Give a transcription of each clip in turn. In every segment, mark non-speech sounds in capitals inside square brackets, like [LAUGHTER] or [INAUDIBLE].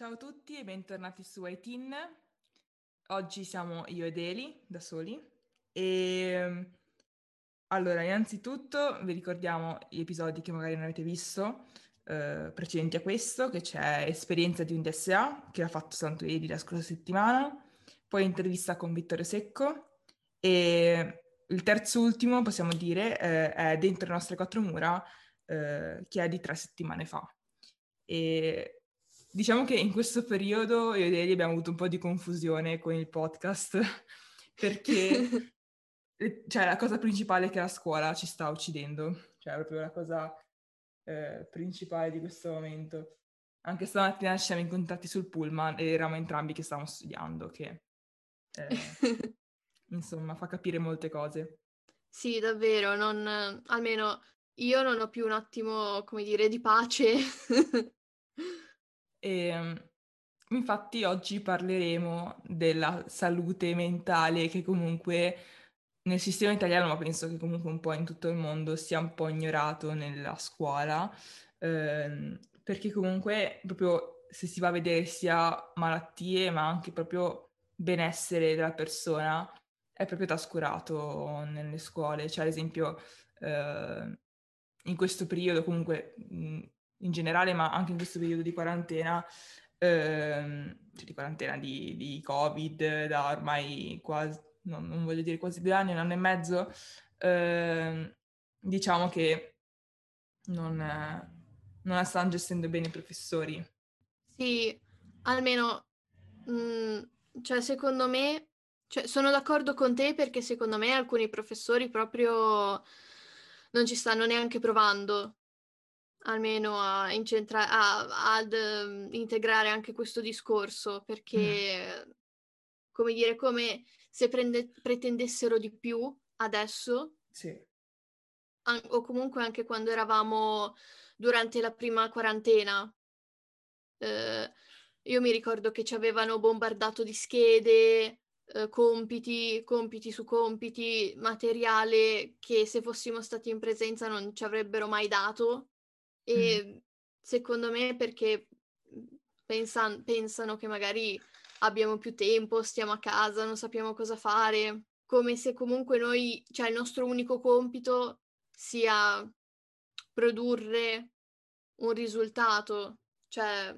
Ciao a tutti e bentornati su iTin. Oggi siamo io ed Eli da soli e allora, innanzitutto vi ricordiamo gli episodi che magari non avete visto eh, precedenti a questo, che c'è Esperienza di un DSA che ha fatto Santo Eli la scorsa settimana, poi intervista con Vittorio Secco e il terzo ultimo, possiamo dire, eh, è Dentro le nostre quattro mura, eh, che è di tre settimane fa. E Diciamo che in questo periodo io ed Eli abbiamo avuto un po' di confusione con il podcast [LAUGHS] perché [LAUGHS] cioè, la cosa principale è che la scuola ci sta uccidendo, cioè è proprio la cosa eh, principale di questo momento. Anche stamattina ci siamo incontrati sul pullman e eravamo entrambi che stavamo studiando, che eh, [LAUGHS] insomma fa capire molte cose. Sì, davvero, non, almeno io non ho più un attimo, come dire, di pace E, ehm, infatti oggi parleremo della salute mentale che comunque nel sistema italiano, ma penso che comunque un po' in tutto il mondo sia un po' ignorato nella scuola, ehm, perché comunque proprio se si va a vedere sia malattie ma anche proprio benessere della persona è proprio trascurato nelle scuole. Cioè ad esempio eh, in questo periodo comunque mh, in generale, ma anche in questo periodo di quarantena, ehm, cioè di quarantena di, di, Covid, da ormai quasi, non, non, voglio dire quasi due anni, un anno e mezzo, ehm, diciamo che non, non la stanno gestendo bene i professori. Sì, almeno, mh, mm, cioè secondo me, cioè, sono d'accordo con te perché secondo me alcuni professori proprio non ci stanno neanche provando almeno a, incentra- a, ad um, integrare anche questo discorso, perché, mm. come dire, come se prende- pretendessero di più adesso. Sì. An- o comunque anche quando eravamo durante la prima quarantena. Eh, io mi ricordo che ci avevano bombardato di schede, eh, compiti, compiti su compiti, materiale che se fossimo stati in presenza non ci avrebbero mai dato e mm. secondo me perché mhmm, pensan- pensano che magari abbiamo più tempo, stiamo a casa, non sappiamo cosa fare, come se comunque noi, cioè il nostro unico compito sia produrre un risultato, cioè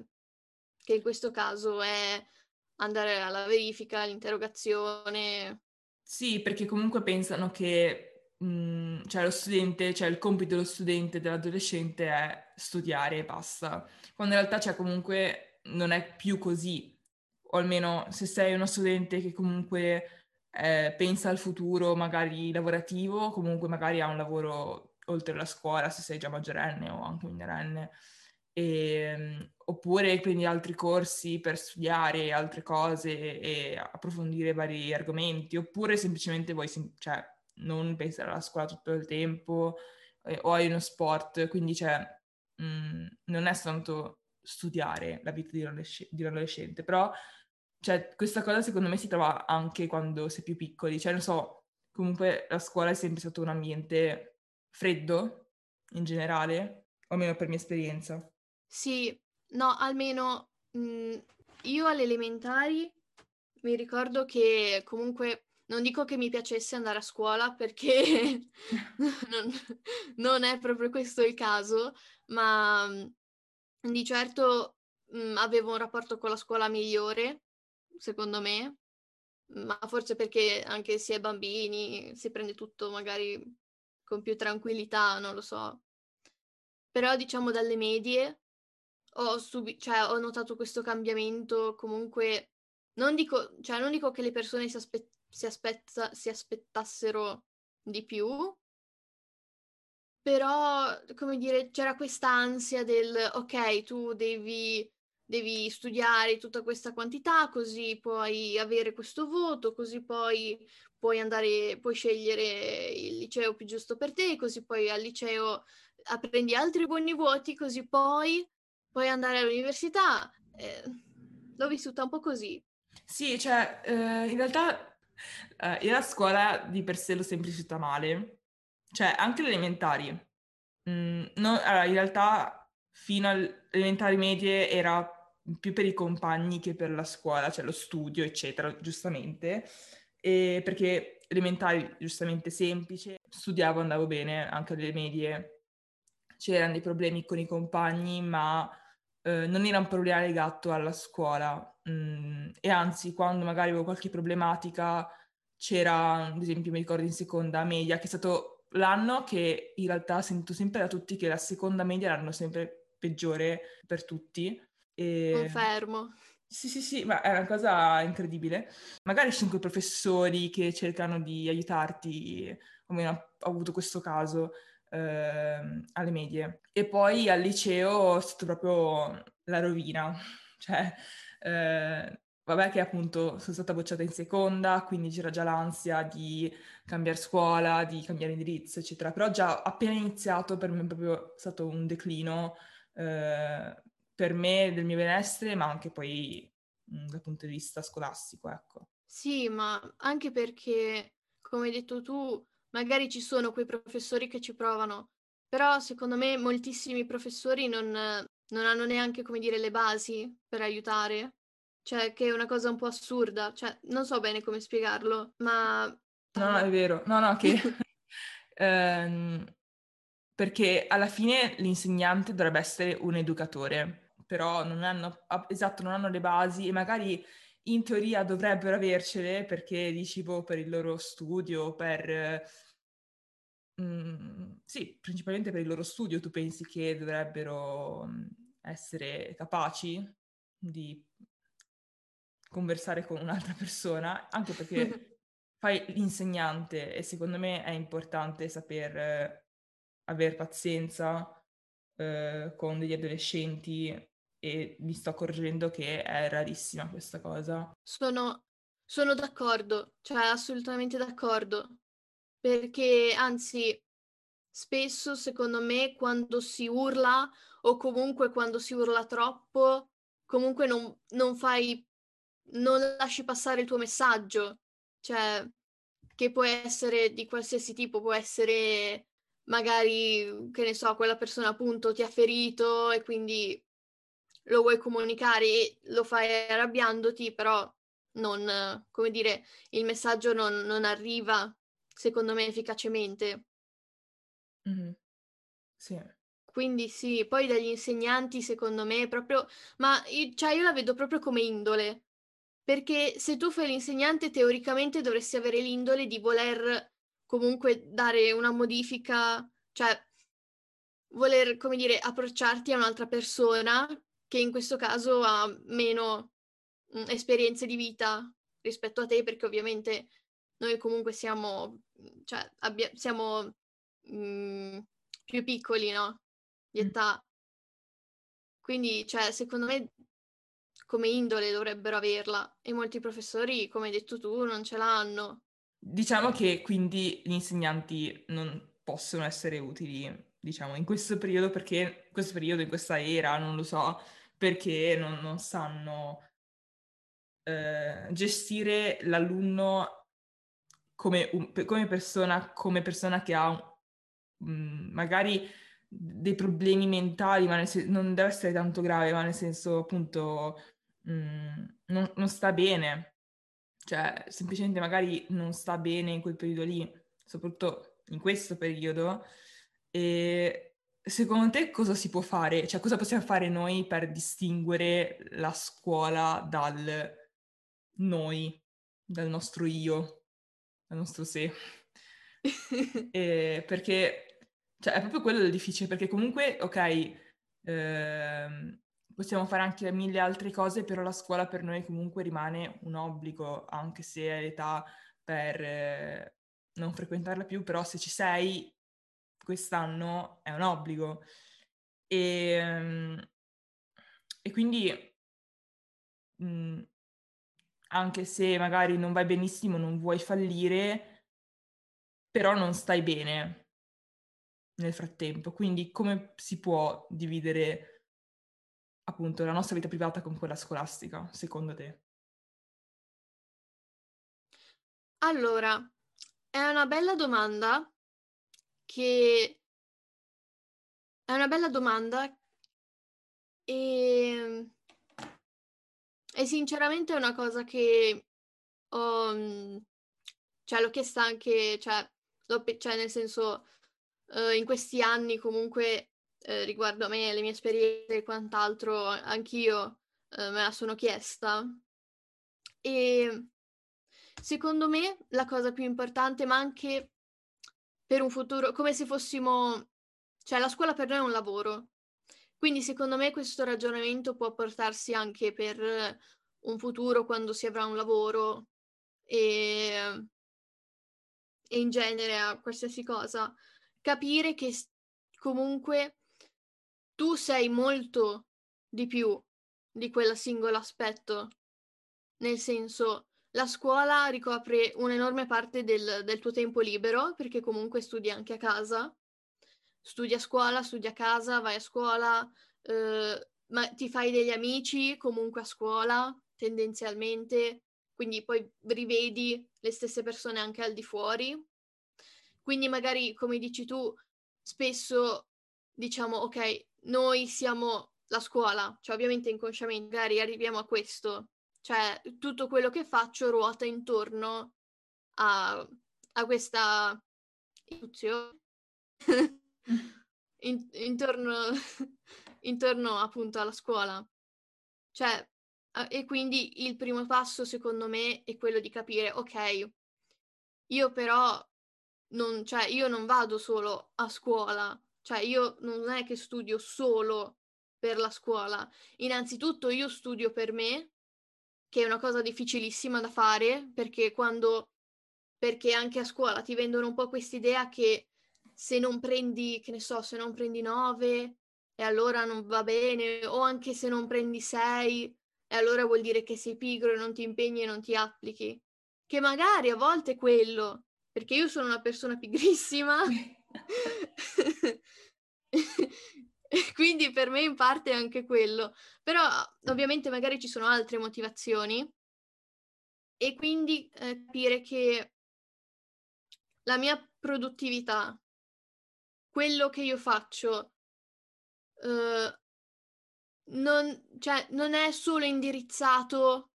che in questo caso è andare alla verifica, all'interrogazione. Sì, perché comunque pensano che mh, cioè lo studente, cioè il compito dello studente, dell'adolescente è studiare e basta, quando in realtà cioè comunque non è più così, o almeno se sei uno studente che comunque eh, pensa al futuro magari lavorativo, comunque magari ha un lavoro oltre la scuola se sei già maggiorenne o anche minorenne. E, ehm, oppure prendi altri corsi per studiare altre cose e approfondire vari argomenti, oppure semplicemente vuoi, cioè, non pensare alla scuola tutto il tempo eh, o hai uno sport, quindi cioè, mh, mm, non è soltanto studiare la vita di un, adolesc- di un adolescente, però cioè, questa cosa secondo me si trova anche quando è più piccoli, cioè non so, comunque la scuola è sempre stato un ambiente freddo in generale, o almeno per mia esperienza. Sì, no, almeno mh, mm, io alle elementari mi ricordo che comunque non dico che mi piacesse andare a scuola perché [LAUGHS] [LAUGHS] non, non, è proprio questo il caso, ma mhmm, di certo mh, mhmm, avevo un rapporto con la scuola migliore, secondo me, ma forse perché anche si è bambini, si prende tutto magari con più tranquillità, non lo so. Però diciamo dalle medie ho, subi- cioè, ho notato questo cambiamento comunque non dico, cioè, non dico che le persone si, aspe- si, aspetta, si aspettassero di più, però, come dire, c'era questa ansia del, ok, tu devi, devi studiare tutta questa quantità, così puoi avere questo voto, così poi puoi andare, puoi scegliere il liceo più giusto per te, così poi al liceo prendi altri buoni voti, così poi puoi andare all'università. Eh, l'ho vissuta un po' così. Sì, cioè, eh, in realtà Uh, io la scuola di per sé l'ho sempre vissuta male, cioè anche le elementari. Mm, no, allora, in realtà fino alle elementari medie era più per i compagni che per la scuola, cioè lo studio, eccetera, giustamente. E perché elementari, giustamente semplice, studiavo, andavo bene, anche alle medie c'erano dei problemi con i compagni, ma eh, non era un problema legato alla scuola. Mm, e anzi, quando magari avevo qualche problematica, c'era, ad esempio, mi ricordo in seconda media, che è stato l'anno che in realtà sento sempre da tutti che la seconda media l'anno sempre peggiore per tutti. E... Confermo. Sì, sì, sì, ma è una cosa incredibile. Magari ci sono quei professori che cercano di aiutarti, come ho avuto questo caso, eh, alle medie. E poi al liceo è stato proprio la rovina. [LAUGHS] Cioè, eh, vabbè che appunto sono stata bocciata in seconda, quindi c'era già l'ansia di cambiare scuola, di cambiare indirizzo, eccetera. Però già appena iniziato per me è proprio stato un declino eh, per me, del mio benessere, ma anche poi mh, mm, dal punto di vista scolastico, ecco. Sì, ma anche perché, come hai detto tu, magari ci sono quei professori che ci provano, però secondo me moltissimi professori non, non hanno neanche, come dire, le basi per aiutare. Cioè, che è una cosa un po' assurda. Cioè, non so bene come spiegarlo, ma... No, no, è vero. No, no, che... [LAUGHS] [LAUGHS] ehm, perché alla fine l'insegnante dovrebbe essere un educatore, però non hanno, esatto, non hanno le basi e magari in teoria dovrebbero avercele perché dici, boh, per il loro studio, per Mm, sì, principalmente per il loro studio tu pensi che dovrebbero mm, essere capaci di conversare con un'altra persona, anche perché [LAUGHS] fai l'insegnante e secondo me è importante saper eh, avere pazienza eh, con degli adolescenti e mi sto accorgendo che è rarissima questa cosa. Sono, sono d'accordo, cioè assolutamente d'accordo perché anzi spesso secondo me quando si urla o comunque quando si urla troppo, comunque non, non fai, non lasci passare il tuo messaggio, cioè che può essere di qualsiasi tipo, può essere magari, che ne so, quella persona appunto ti ha ferito e quindi lo vuoi comunicare e lo fai arrabbiandoti, però non, come dire, il messaggio non, non arriva secondo me efficacemente. Mm-hmm. Sì. Quindi sì, poi dagli insegnanti secondo me proprio, ma io, cioè io la vedo proprio come indole, perché se tu fai l'insegnante teoricamente dovresti avere l'indole di voler comunque dare una modifica, cioè voler, come dire, approcciarti a un'altra persona che in questo caso ha meno mh, mm, esperienze di vita rispetto a te, perché ovviamente noi comunque siamo, cioè, abbia- siamo mh, mm, più piccoli, no? Di età. Quindi, cioè, secondo me come indole dovrebbero averla e molti professori, come hai detto tu, non ce l'hanno. Diciamo che quindi gli insegnanti non possono essere utili, diciamo, in questo periodo perché in questo periodo, in questa era, non lo so, perché non, non sanno eh, gestire l'alunno come, un, come, persona, come persona che ha mh, magari dei problemi mentali, ma sen- non deve essere tanto grave, ma nel senso appunto mh, non, non sta bene, cioè semplicemente magari non sta bene in quel periodo lì, soprattutto in questo periodo. E secondo te cosa si può fare? Cioè cosa possiamo fare noi per distinguere la scuola dal noi, dal nostro io? al nostro sé. [LAUGHS] e perché, cioè, è proprio quello il difficile, perché comunque, ok, ehm, possiamo fare anche mille altre cose, però la scuola per noi comunque rimane un obbligo, anche se è l'età per eh, non frequentarla più, però se ci sei quest'anno è un obbligo. E, ehm, e quindi mh, mm, anche se magari non vai benissimo, non vuoi fallire, però non stai bene nel frattempo. Quindi come si può dividere appunto la nostra vita privata con quella scolastica, secondo te? Allora, è una bella domanda che è una bella domanda e E sinceramente è una cosa che ho, mm, cioè, l'ho chiesta anche, cioè, cioè nel senso, uh, in questi anni comunque uh, riguardo a me, le mie esperienze e quant'altro, anch'io uh, me la sono chiesta. E secondo me la cosa più importante, ma anche per un futuro, come se fossimo, cioè la scuola per noi è un lavoro. Quindi secondo me questo ragionamento può portarsi anche per un futuro quando si avrà un lavoro e, e in genere a qualsiasi cosa. Capire che comunque tu sei molto di più di quel singolo aspetto. Nel senso, la scuola ricopre un'enorme parte del, del tuo tempo libero perché comunque studi anche a casa studi a scuola, studi a casa, vai a scuola, eh, ma ti fai degli amici comunque a scuola, tendenzialmente, quindi poi rivedi le stesse persone anche al di fuori. Quindi magari, come dici tu, spesso diciamo, ok, noi siamo la scuola, cioè ovviamente inconsciamente magari arriviamo a questo, cioè tutto quello che faccio ruota intorno a, a questa istituzione. [LAUGHS] in, intorno, intorno appunto alla scuola. Cioè, e quindi il primo passo secondo me è quello di capire, ok, io però non, cioè, io non vado solo a scuola, cioè io non è che studio solo per la scuola. Innanzitutto io studio per me, che è una cosa difficilissima da fare, perché quando perché anche a scuola ti vendono un po' quest'idea che se non prendi, che ne so, se non prendi 9 e allora non va bene, o anche se non prendi 6 e allora vuol dire che sei pigro e non ti impegni e non ti applichi. Che magari a volte è quello, perché io sono una persona pigrissima. [LAUGHS] [LAUGHS] Quindi per me in parte è anche quello. Però ovviamente magari ci sono altre motivazioni e quindi eh, capire che la mia produttività quello che io faccio uh, non, cioè, non è solo indirizzato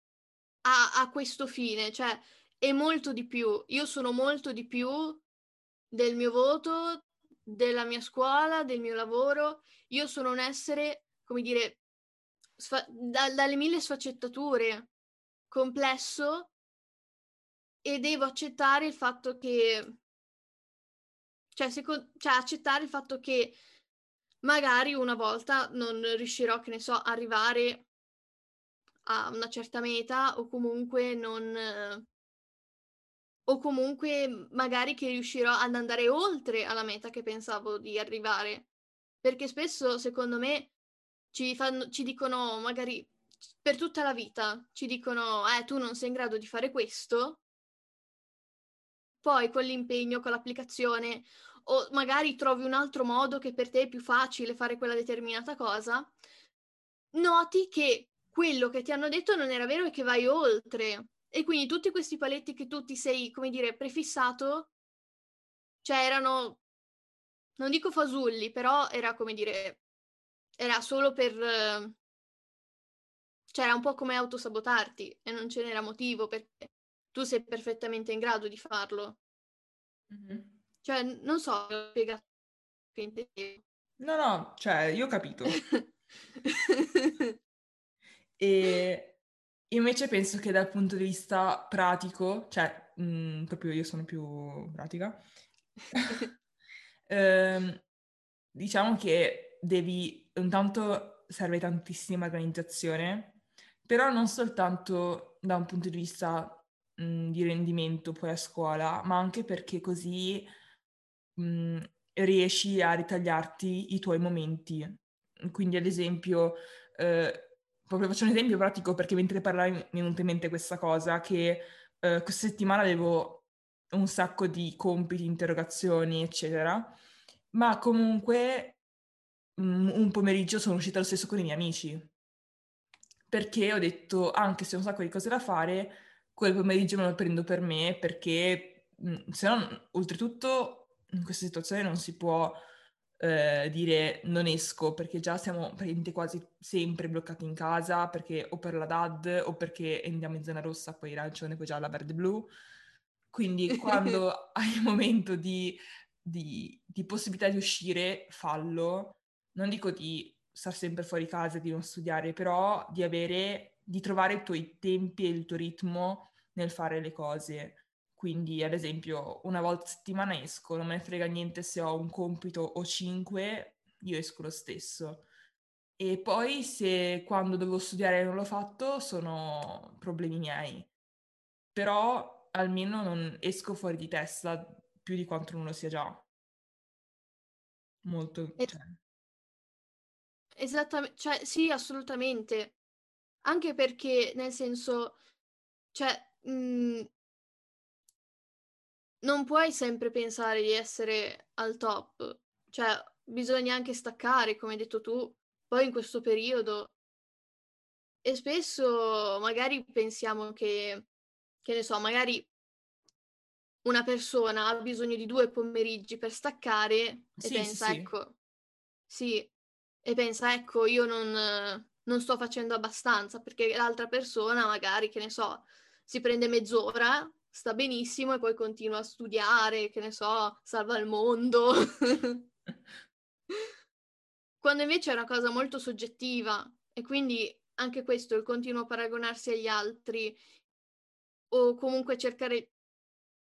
a, a questo fine, cioè è molto di più. Io sono molto di più del mio voto, della mia scuola, del mio lavoro. Io sono un essere, come dire, sfa- da- dalle mille sfaccettature, complesso e devo accettare il fatto che cioè, seco- cioè, accettare il fatto che magari una volta non riuscirò, che ne so, arrivare a una certa meta o comunque non... o comunque magari che riuscirò ad andare oltre alla meta che pensavo di arrivare. Perché spesso, secondo me, ci, fanno, ci dicono magari per tutta la vita, ci dicono, eh, tu non sei in grado di fare questo, poi con l'impegno, con l'applicazione, o magari trovi un altro modo che per te è più facile fare quella determinata cosa, noti che quello che ti hanno detto non era vero e che vai oltre. E quindi tutti questi paletti che tu ti sei, come dire, prefissato, cioè erano, non dico fasulli, però era come dire, era solo per... cioè era un po' come autosabotarti e non ce n'era motivo perché tu sei perfettamente in grado di farlo. Mm-hmm. Cioè, non so, ho spiegato che intendevo. No, no, cioè, io ho capito. [LAUGHS] e invece penso che dal punto di vista pratico, cioè, mh, mm, proprio io sono più pratica, [LAUGHS] ehm, diciamo che devi, intanto serve tantissima organizzazione, però non soltanto da un punto di vista mh, di rendimento poi a scuola, ma anche perché così mh, riesci a ritagliarti i tuoi momenti. Quindi, ad esempio, eh, proprio faccio un esempio pratico perché mentre parlavi mi è venuta in mente questa cosa, che eh, questa settimana avevo un sacco di compiti, interrogazioni, eccetera, ma comunque mh, un pomeriggio sono uscita lo stesso con i miei amici. Perché ho detto, anche se ho un sacco di cose da fare, quel pomeriggio me lo prendo per me perché se no, oltretutto, in questa situazione non si può eh, dire non esco perché già siamo praticamente quasi sempre bloccati in casa perché o per la DAD o perché andiamo in zona rossa, poi arancione, poi gialla, verde, blu. Quindi [LAUGHS] quando hai il momento di, di, di, possibilità di uscire, fallo. Non dico di stare sempre fuori casa, di non studiare, però di avere, di trovare i tuoi tempi e il tuo ritmo nel fare le cose. Quindi, ad esempio, una volta a settimana esco, non me ne frega niente se ho un compito o cinque, io esco lo stesso. E poi se quando dovevo studiare non l'ho fatto, sono problemi miei. Però almeno non esco fuori di testa più di quanto non lo sia già. Molto. Cioè. Esattamente, cioè sì, assolutamente. Anche perché, nel senso, cioè, mh, mhmm, non puoi sempre pensare di essere al top, cioè bisogna anche staccare, come hai detto tu, poi in questo periodo. E spesso magari pensiamo che, che ne so, magari una persona ha bisogno di due pomeriggi per staccare e sì, pensa, sì, ecco, sì, e pensa, ecco, io non, non sto facendo abbastanza perché l'altra persona magari, che ne so, si prende mezz'ora sta benissimo e poi continua a studiare, che ne so, salva il mondo. [LAUGHS] Quando invece è una cosa molto soggettiva e quindi anche questo, il continuo paragonarsi agli altri o comunque cercare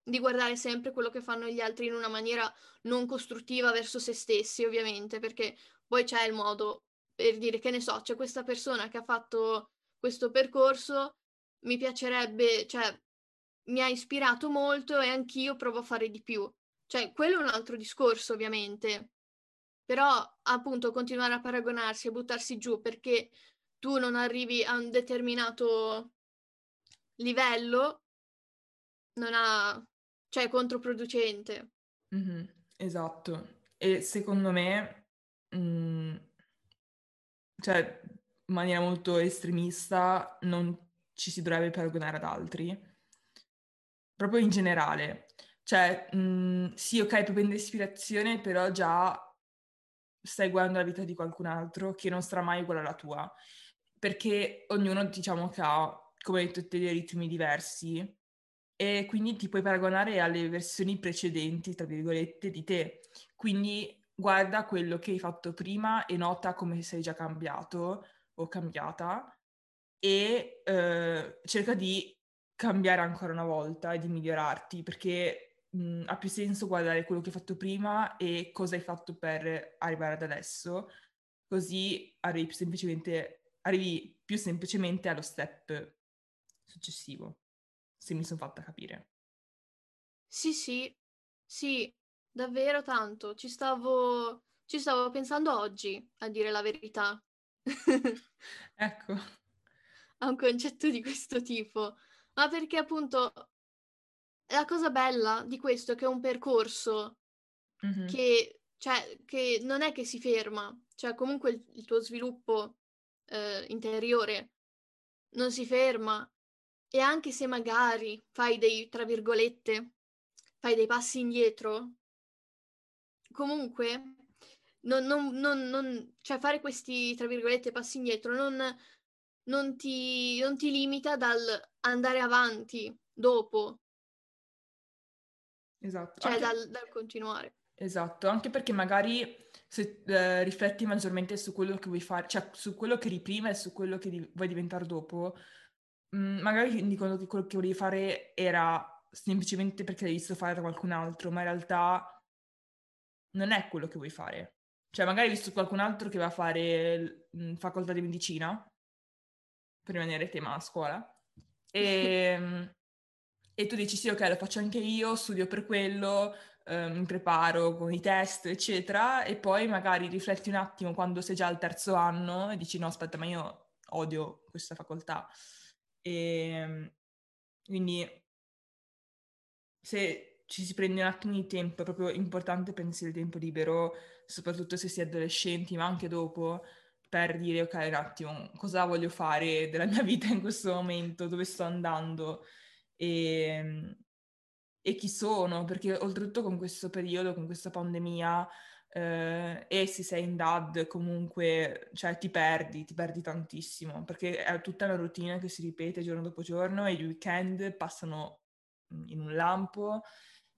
di guardare sempre quello che fanno gli altri in una maniera non costruttiva verso se stessi, ovviamente, perché poi c'è il modo per dire che ne so, c'è questa persona che ha fatto questo percorso, mi piacerebbe, cioè mi ha ispirato molto e anch'io provo a fare di più. Cioè, quello è un altro discorso, ovviamente. Però, appunto, continuare a paragonarsi e buttarsi giù perché tu non arrivi a un determinato livello non ha... cioè è controproducente. Mm-hmm, esatto. E secondo me, mh, mm, cioè, in maniera molto estremista, non ci si dovrebbe paragonare ad altri proprio in generale. Cioè, mh, mhmm, sì, ok, puoi prendere ispirazione, però già stai guardando la vita di qualcun altro che non sarà mai uguale alla tua. Perché ognuno, diciamo, che ha, come hai detto, dei ritmi diversi e quindi ti puoi paragonare alle versioni precedenti, tra virgolette, di te. Quindi guarda quello che hai fatto prima e nota come sei già cambiato o cambiata e eh, cerca di cambiare ancora una volta e di migliorarti, perché mh, ha più senso guardare quello che hai fatto prima e cosa hai fatto per arrivare ad adesso, così arrivi più semplicemente, arrivi più semplicemente allo step successivo, se mi sono fatta capire. Sì, sì, sì, davvero tanto. Ci stavo, ci stavo pensando oggi, a dire la verità. [LAUGHS] ecco. A un concetto di questo tipo ma perché appunto la cosa bella di questo è che è un percorso mm-hmm. che, cioè, che non è che si ferma, cioè comunque il, il tuo sviluppo eh, interiore non si ferma e anche se magari fai dei, tra virgolette, fai dei passi indietro, comunque non, non, non, non, cioè fare questi, tra virgolette, passi indietro non, non ti, non ti limita dal andare avanti dopo. Esatto. Cioè anche... dal, dal, continuare. Esatto, anche perché magari se eh, rifletti maggiormente su quello che vuoi fare, cioè su quello che eri prima e su quello che di- vuoi diventare dopo, mh, mm, magari ti dicono che quello che volevi fare era semplicemente perché l'hai visto fare da qualcun altro, ma in realtà non è quello che vuoi fare. Cioè magari hai visto qualcun altro che va a fare mh, facoltà di medicina per rimanere tema a scuola. E, ehm, e, tu dici sì, ok, lo faccio anche io, studio per quello, eh, mi preparo con i test, eccetera, e poi magari rifletti un attimo quando sei già al terzo anno e dici no, aspetta, ma io odio questa facoltà. E ehm, quindi se ci si prende un attimo di tempo, è proprio importante prendersi il tempo libero, soprattutto se si è adolescenti, ma anche dopo, per dire ok un attimo cosa voglio fare della mia vita in questo momento, dove sto andando? E, ehm, e chi sono, perché oltretutto con questo periodo, con questa pandemia, eh, e se sei in DAD comunque, cioè ti perdi, ti perdi tantissimo, perché è tutta una routine che si ripete giorno dopo giorno e i weekend passano in un lampo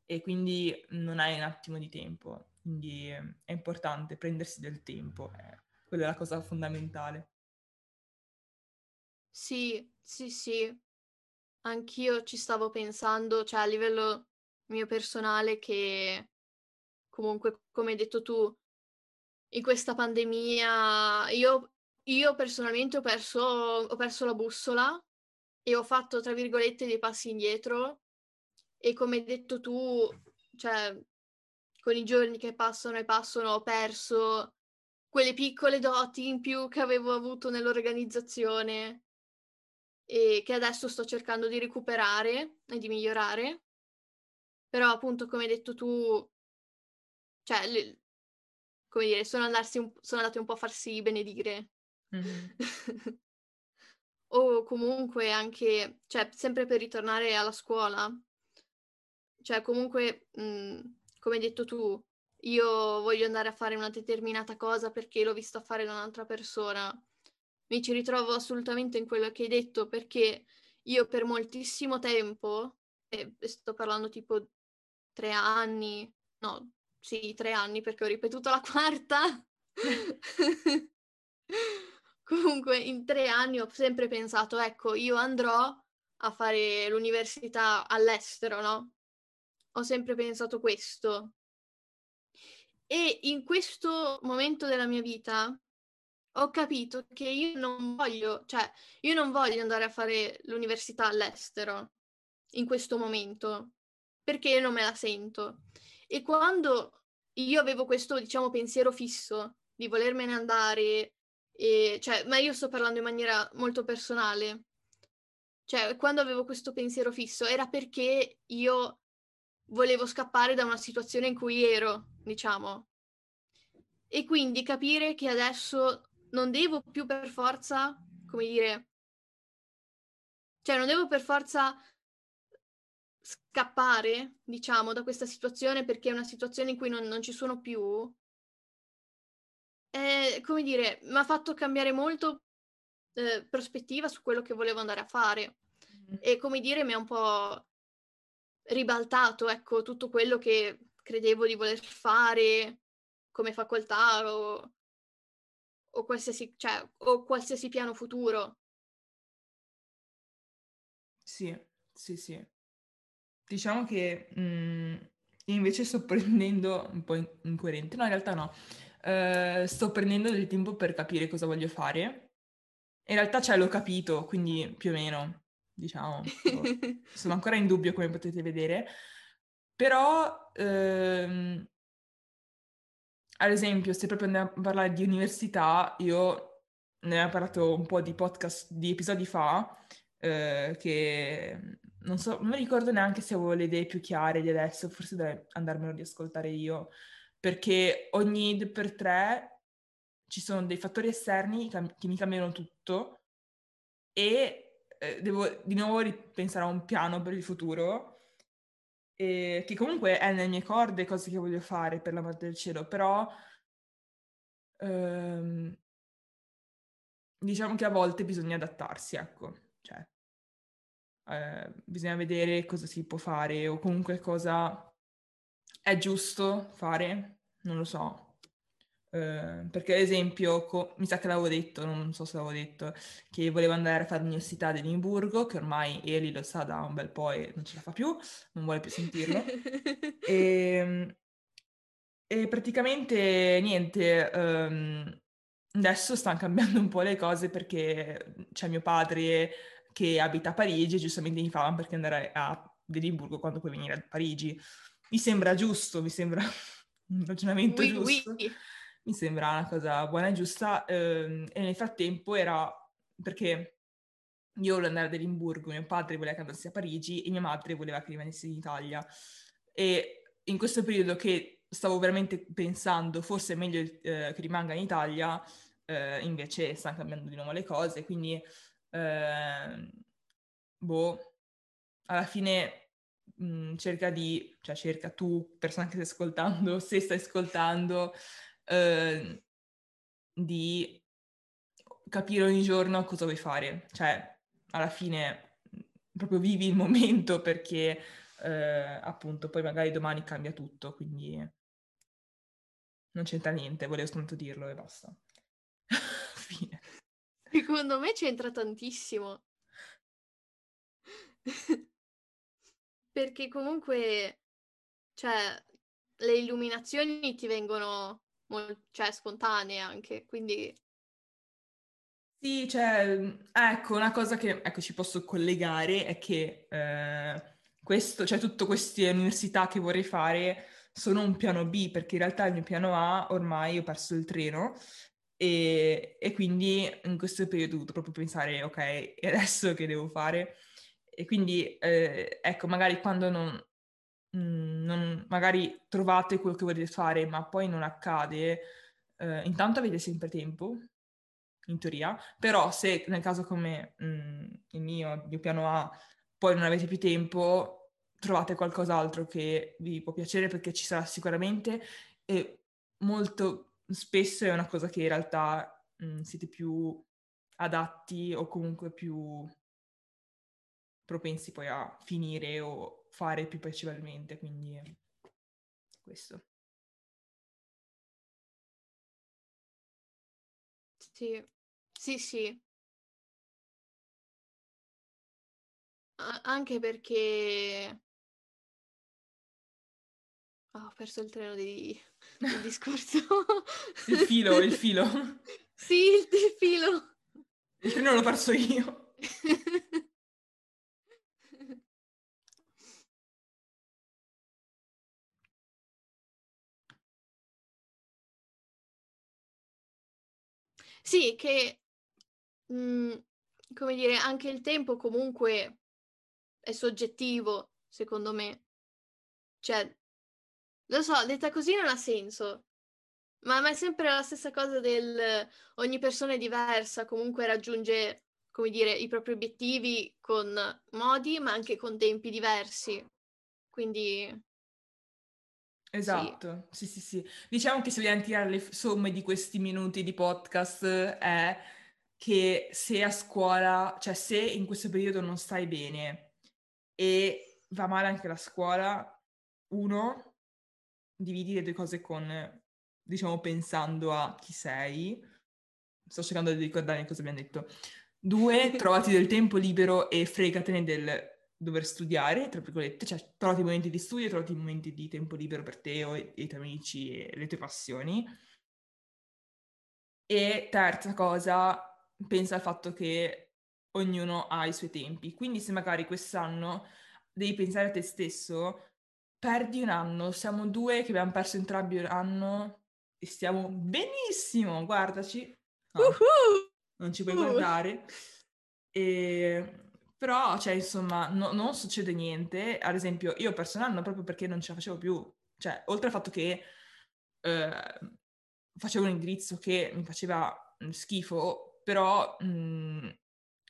e quindi non hai un attimo di tempo. Quindi è importante prendersi del tempo, eh, quella è la cosa fondamentale. Sì, sì, sì. Anch'io ci stavo pensando, cioè a livello mio personale, che comunque, come hai detto tu, in questa pandemia io, io personalmente ho perso, ho perso la bussola e ho fatto, tra virgolette, dei passi indietro e come hai detto tu, cioè, con i giorni che passano e passano ho perso quelle piccole doti in più che avevo avuto nell'organizzazione e che adesso sto cercando di recuperare e di migliorare. Però appunto, come hai detto tu, cioè, le, come dire, sono, un, sono andate un po' a farsi benedire. Mm-hmm. [LAUGHS] o comunque anche, cioè, sempre per ritornare alla scuola, cioè comunque, mh, mhmm, come hai detto tu, io voglio andare a fare una determinata cosa perché l'ho vista fare da un'altra persona. Mi ci ritrovo assolutamente in quello che hai detto perché io per moltissimo tempo, e sto parlando tipo tre anni, no, sì, tre anni perché ho ripetuto la quarta. [LAUGHS] Comunque in tre anni ho sempre pensato, ecco, io andrò a fare l'università all'estero, no? Ho sempre pensato questo. E in questo momento della mia vita ho capito che io non voglio, cioè, io non voglio andare a fare l'università all'estero in questo momento, perché non me la sento. E quando io avevo questo, diciamo, pensiero fisso di volermene andare, e, cioè, ma io sto parlando in maniera molto personale, cioè, quando avevo questo pensiero fisso era perché io volevo scappare da una situazione in cui ero, diciamo. E quindi capire che adesso non devo più per forza, come dire, cioè non devo per forza scappare, diciamo, da questa situazione perché è una situazione in cui non, non ci sono più. E, come dire, mi ha fatto cambiare molto eh, prospettiva su quello che volevo andare a fare. Mm. E come dire, mi ha un po' ribaltato, ecco, tutto quello che credevo di voler fare come facoltà o, o, qualsiasi, cioè, o qualsiasi piano futuro. Sì, sì, sì. Diciamo che mh, mm, invece sto [LAUGHS] prendendo un po' incoerente, no, in realtà no. Uh, sto prendendo del tempo per capire cosa voglio fare. In realtà, cioè, l'ho capito, quindi più o meno diciamo. [LAUGHS] Sono ancora in dubbio, come potete vedere. Però, ehm, ad esempio, se proprio andiamo a parlare di università, io ne avevo parlato un po' di podcast di episodi fa, eh, che non so, non mi ricordo neanche se avevo le idee più chiare di adesso, forse dovrei andarmelo di ascoltare io, perché ogni id per tre ci sono dei fattori esterni che mi cambiano tutto e eh, devo di nuovo ripensare a un piano per il futuro, eh, che comunque è nelle mie corde, cose che voglio fare per l'amor del cielo, però ehm, diciamo che a volte bisogna adattarsi, ecco, cioè eh, bisogna vedere cosa si può fare o comunque cosa è giusto fare, non lo so, Uh, perché ad esempio, co- mi sa che l'avevo detto, non so se l'avevo detto, che volevo andare a fare l'università ad Edimburgo, che ormai Eli lo sa da un bel po' e non ce la fa più, non vuole più sentirlo. e, [LAUGHS] ehm, e, praticamente niente, um, adesso stanno cambiando un po' le cose perché c'è mio padre che abita a Parigi e giustamente mi fa perché andare a Edimburgo quando puoi venire a Parigi. Mi sembra giusto, mi sembra [LAUGHS] un ragionamento oui, giusto. Oui mi sembra una cosa buona e giusta. Ehm, e nel frattempo era perché io volevo andare ad Edimburgo, mio padre voleva che andassi a Parigi e mia madre voleva che rimanessi in Italia. E in questo periodo che stavo veramente pensando forse è meglio eh, che rimanga in Italia, eh, invece stanno cambiando di nuovo le cose, quindi eh, boh, alla fine mh, cerca di, cioè cerca tu, persona che stai ascoltando, se stai ascoltando, eh, di capire ogni giorno cosa vuoi fare. Cioè, alla fine, proprio vivi il [LAUGHS] momento perché, eh, appunto, poi magari domani cambia tutto, quindi non c'entra niente, volevo soltanto dirlo e basta. [LAUGHS] Fine. Secondo me c'entra tantissimo. [LAUGHS] Perché comunque, cioè, le illuminazioni ti vengono cioè, spontanee anche, quindi... Sì, cioè, ecco, una cosa che ecco, ci posso collegare è che eh, questo, cioè, tutte queste università che vorrei fare sono un piano B, perché in realtà il mio piano A ormai ho perso il treno e, e quindi in questo periodo ho dovuto proprio pensare, ok, adesso che devo fare? E quindi, eh, ecco, magari quando non, mh, non, magari trovate quello che volete fare, ma poi non accade, eh, intanto avete sempre tempo, in teoria, però se nel caso come mh, il mio, il mio piano A, poi non avete più tempo, trovate qualcos'altro che vi può piacere perché ci sarà sicuramente e molto spesso è una cosa che in realtà mh, siete più adatti o comunque più propensi poi a finire o fare più piacevolmente, quindi questo. Sì, sì, sì. A- anche perché... Oh, ho perso il treno di... del [LAUGHS] discorso. il filo, il filo. Sì, il, il filo. Il treno l'ho perso io. [LAUGHS] Sì, che, mhmm, come dire, anche il tempo comunque è soggettivo, secondo me. Cioè, lo so, detta così non ha senso, ma ma è sempre la stessa cosa del ogni persona è diversa, comunque raggiunge, come dire, i propri obiettivi con modi, ma anche con tempi diversi. Quindi Esatto, sì, sì, sì. Diciamo che se vogliamo tirare le somme di questi minuti di podcast è che se a scuola, cioè se in questo periodo non stai bene e va male anche la scuola, uno, dividi le due cose con, diciamo, pensando a chi sei. Sto cercando di ricordarmi cosa abbiamo detto. Due, [LAUGHS] trovati del tempo libero e fregatene del dover studiare, tra virgolette, cioè trovati momenti di studio, trovati momenti di tempo libero per te o i, i tuoi amici e le tue passioni. E terza cosa, pensa al fatto che ognuno ha i suoi tempi. Quindi se magari quest'anno devi pensare a te stesso, perdi un anno, siamo due che abbiamo perso entrambi un anno e stiamo benissimo, guardaci. No, uh-huh! Non ci puoi uh. guardare. E però, cioè, insomma, no, non succede niente. Ad esempio, io personalmente proprio perché non ce la facevo più. Cioè, oltre al fatto che eh, facevo un indirizzo che mi faceva schifo, però mh,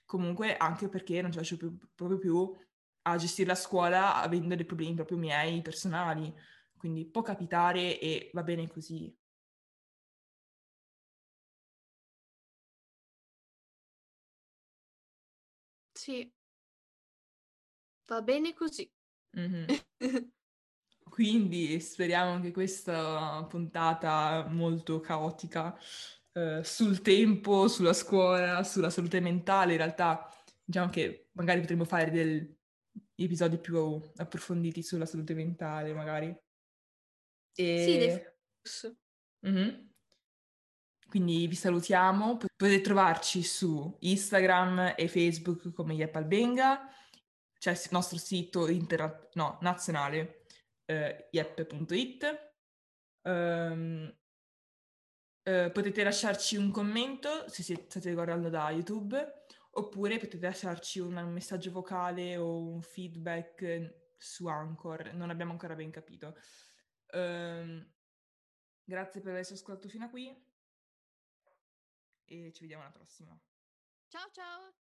comunque anche perché non ce la facevo più, proprio più a gestire la scuola avendo dei problemi proprio miei personali. Quindi può capitare e va bene così. Sì. Va bene così. Mm-hmm. [LAUGHS] Quindi speriamo che questa puntata molto caotica eh, sul tempo, sulla scuola, sulla salute mentale, in realtà diciamo che magari potremmo fare degli episodi più approfonditi sulla salute mentale, magari. E... Sì, mm-hmm. Quindi vi salutiamo, potete trovarci su Instagram e Facebook come Yepalbenga c'è il nostro sito interna- no, nazionale eh, yep.it. Um, ehm, eh, potete lasciarci un commento se state guardando da YouTube oppure potete lasciarci un, un messaggio vocale o un feedback su Anchor, non abbiamo ancora ben capito. Um, grazie per averci ascoltato fino a qui e ci vediamo alla prossima. Ciao ciao!